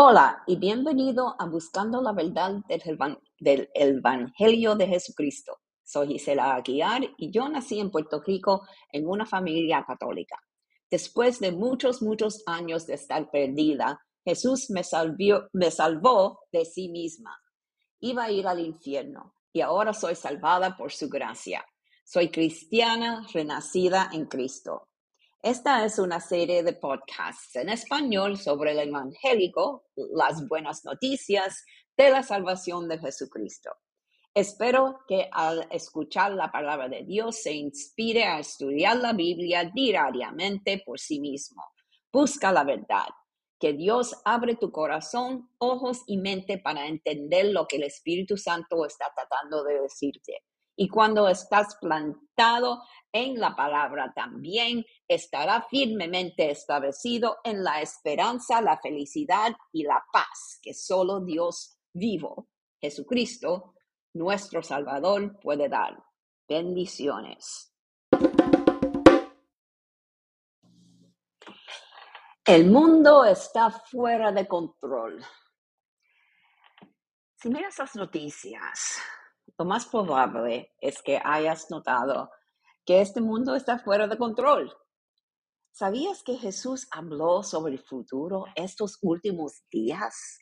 Hola y bienvenido a Buscando la Verdad del, Evan- del Evangelio de Jesucristo. Soy Gisela Aguiar y yo nací en Puerto Rico en una familia católica. Después de muchos, muchos años de estar perdida, Jesús me, me salvó de sí misma. Iba a ir al infierno y ahora soy salvada por su gracia. Soy cristiana renacida en Cristo. Esta es una serie de podcasts en español sobre el evangélico, las buenas noticias de la salvación de Jesucristo. Espero que al escuchar la palabra de Dios se inspire a estudiar la Biblia diariamente por sí mismo. Busca la verdad. Que Dios abre tu corazón, ojos y mente para entender lo que el Espíritu Santo está tratando de decirte. Y cuando estás plantado en la palabra también estará firmemente establecido en la esperanza, la felicidad y la paz que solo Dios vivo, Jesucristo, nuestro Salvador, puede dar. Bendiciones. El mundo está fuera de control. Si miras las noticias, lo más probable es que hayas notado que este mundo está fuera de control. ¿Sabías que Jesús habló sobre el futuro estos últimos días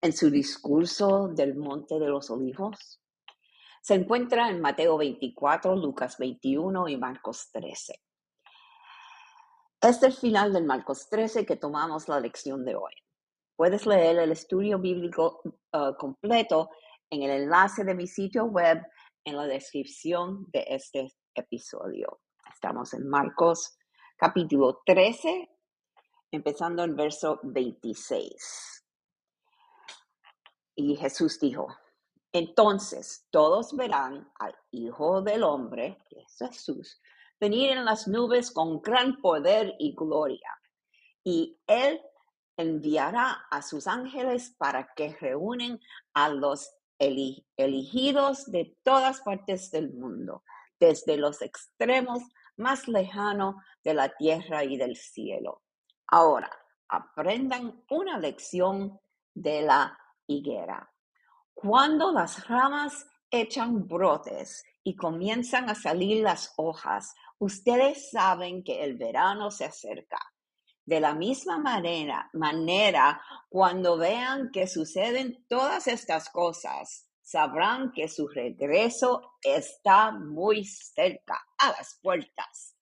en su discurso del Monte de los Olivos? Se encuentra en Mateo 24, Lucas 21 y Marcos 13. Es el final del Marcos 13 que tomamos la lección de hoy. Puedes leer el estudio bíblico uh, completo en el enlace de mi sitio web en la descripción de este episodio. Estamos en Marcos capítulo 13, empezando en verso 26. Y Jesús dijo, entonces todos verán al Hijo del Hombre, que es Jesús, venir en las nubes con gran poder y gloria. Y él enviará a sus ángeles para que reúnen a los elegidos de todas partes del mundo, desde los extremos más lejanos de la tierra y del cielo. Ahora, aprendan una lección de la higuera. Cuando las ramas echan brotes y comienzan a salir las hojas, ustedes saben que el verano se acerca. De la misma manera, manera, cuando vean que suceden todas estas cosas, sabrán que su regreso está muy cerca, a las puertas.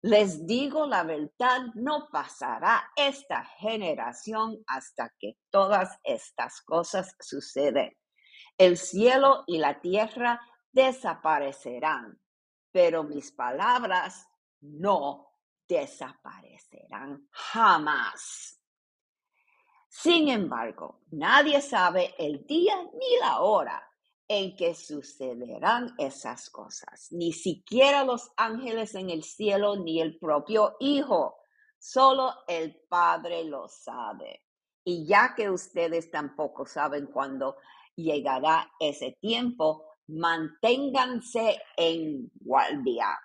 Les digo la verdad, no pasará esta generación hasta que todas estas cosas suceden. El cielo y la tierra desaparecerán, pero mis palabras no desaparecerán jamás. Sin embargo, nadie sabe el día ni la hora en que sucederán esas cosas, ni siquiera los ángeles en el cielo, ni el propio Hijo, solo el Padre lo sabe. Y ya que ustedes tampoco saben cuándo llegará ese tiempo, manténganse en guardia.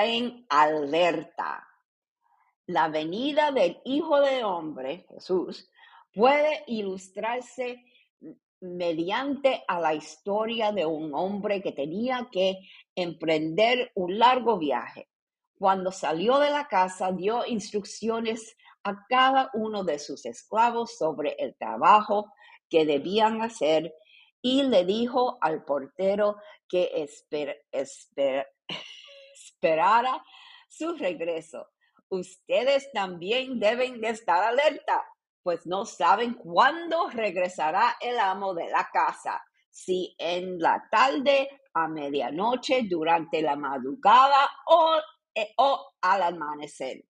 Estén alerta. La venida del Hijo del Hombre, Jesús, puede ilustrarse mediante a la historia de un hombre que tenía que emprender un largo viaje. Cuando salió de la casa, dio instrucciones a cada uno de sus esclavos sobre el trabajo que debían hacer y le dijo al portero que esper, esper, esperara su regreso. Ustedes también deben de estar alerta, pues no saben cuándo regresará el amo de la casa, si en la tarde, a medianoche, durante la madrugada o, eh, o al amanecer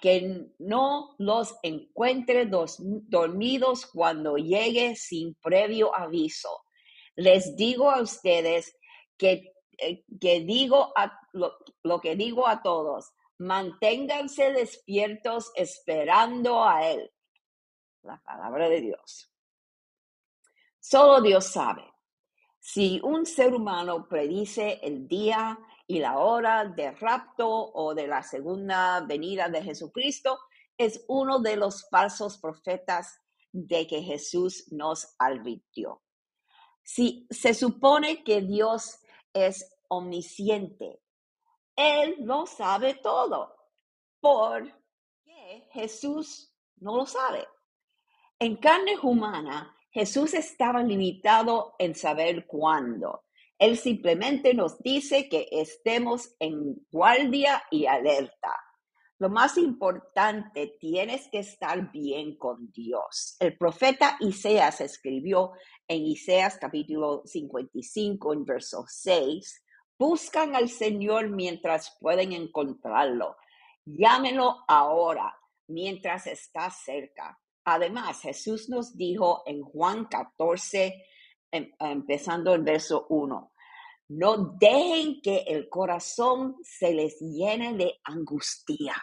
que no los encuentre dos, dormidos cuando llegue sin previo aviso. Les digo a ustedes que, eh, que digo a, lo, que digo a todos, manténganse despiertos esperando a Él. La palabra de Dios. Solo Dios sabe. Si un ser humano predice el día y la hora de rapto o de la segunda venida de Jesucristo, es uno de los falsos profetas de que Jesús nos advirtió. Si se supone que Dios es omnisciente, Él lo sabe todo. ¿Por qué Jesús no lo sabe? En carne humana, Jesús estaba limitado en saber cuándo. Él simplemente nos dice que estemos en guardia y alerta. Lo más importante, tienes que estar bien con Dios. El profeta Isaías escribió en Isaías capítulo 55, en verso 6, buscan al Señor mientras pueden encontrarlo. Llámenlo ahora, mientras está cerca. Además, Jesús nos dijo en Juan 14, em, empezando el verso 1, no dejen que el corazón se les llene de angustia.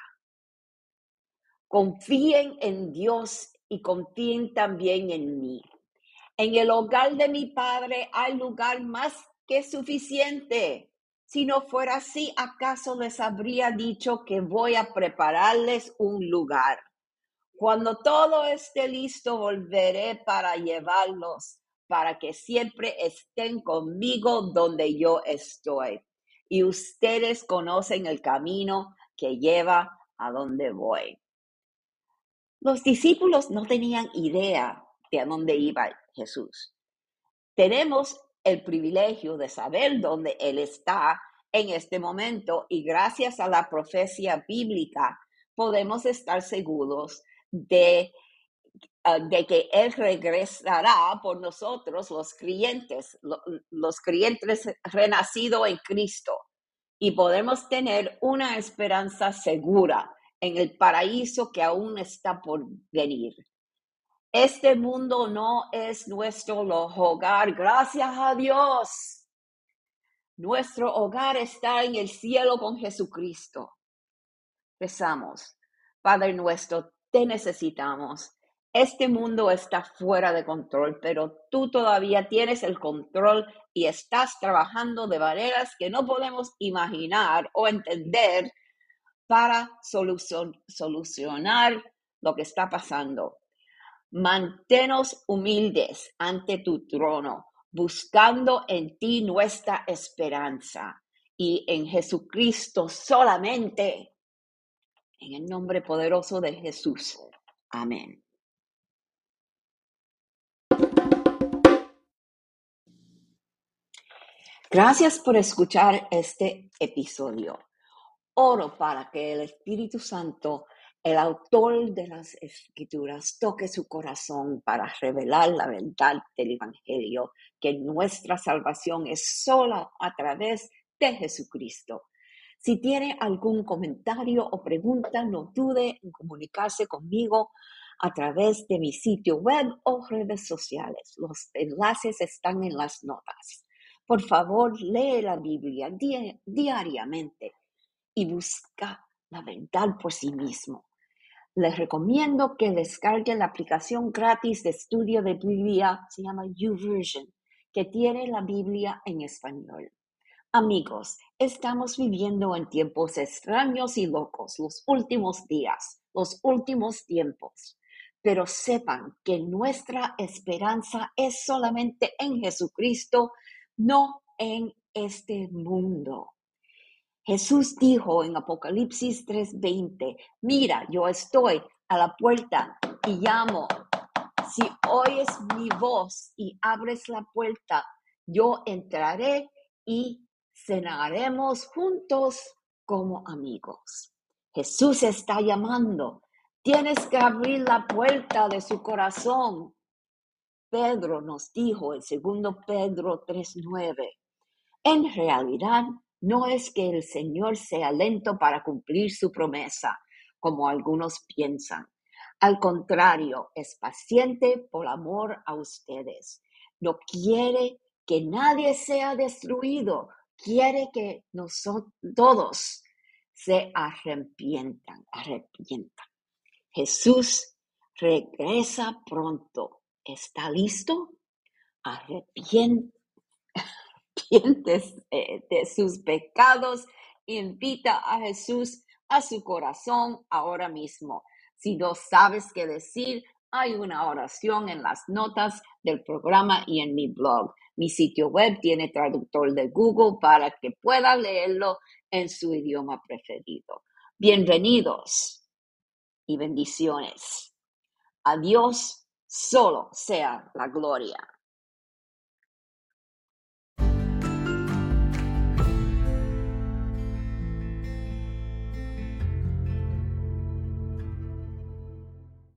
Confíen en Dios y confíen también en mí. En el hogar de mi Padre hay lugar más que suficiente. Si no fuera así, ¿acaso les habría dicho que voy a prepararles un lugar? Cuando todo esté listo, volveré para llevarlos para que siempre estén conmigo donde yo estoy. Y ustedes conocen el camino que lleva a donde voy. Los discípulos no tenían idea de a dónde iba Jesús. Tenemos el privilegio de saber dónde Él está en este momento y gracias a la profecía bíblica podemos estar seguros de Ah, de que Él regresará por nosotros, los creyentes, los creyentes renacidos en Cristo, y podemos tener una esperanza segura en el paraíso que aún está por venir. Este mundo no es nuestro hogar, gracias a Dios. Nuestro hogar está en el cielo con Jesucristo. Rezamos, Padre nuestro, te necesitamos este mundo está fuera de control, pero tú todavía tienes el control y estás trabajando de maneras que no podemos imaginar o entender para solucionar lo que está pasando. Manténos humildes ante tu trono, buscando en ti nuestra esperanza y en Jesucristo solamente. En el nombre poderoso de Jesús. Amén. Gracias por escuchar este episodio. Oro para que el Espíritu Santo, el autor de las escrituras, toque su corazón para revelar la verdad del Evangelio, que nuestra salvación es sola a través de Jesucristo. Si tiene algún comentario o pregunta, no dude en comunicarse conmigo a través de mi sitio web o redes sociales. Los enlaces están en las notas. Por favor, lee la Biblia diariamente y busca la verdad por sí mismo. Les recomiendo que descarguen la aplicación gratis de estudio de Biblia, se llama YouVersion, que tiene la Biblia en español. Amigos, estamos viviendo en tiempos extraños y locos, los últimos días, los últimos tiempos. Pero sepan que nuestra esperanza es solamente en Jesucristo no en este mundo. Jesús dijo en Apocalipsis 3:20, mira, yo estoy a la puerta y llamo. Si oyes mi voz y abres la puerta, yo entraré y cenaremos juntos como amigos. Jesús está llamando. Tienes que abrir la puerta de su corazón Pedro nos dijo en segundo Pedro 3:9, en realidad no es que el Señor sea lento para cumplir su promesa, como algunos piensan. Al contrario, es paciente por amor a ustedes. No quiere que nadie sea destruido, quiere que nosotros todos se arrepientan, arrepientan. Jesús regresa pronto está listo, de sus pecados, invita a Jesús a su corazón ahora mismo. Si no sabes qué decir, hay una oración en las notas del programa y en mi blog. Mi sitio web tiene traductor de Google para que pueda leerlo en su idioma preferido. Bienvenidos y bendiciones. A Dios solo sea la gloria.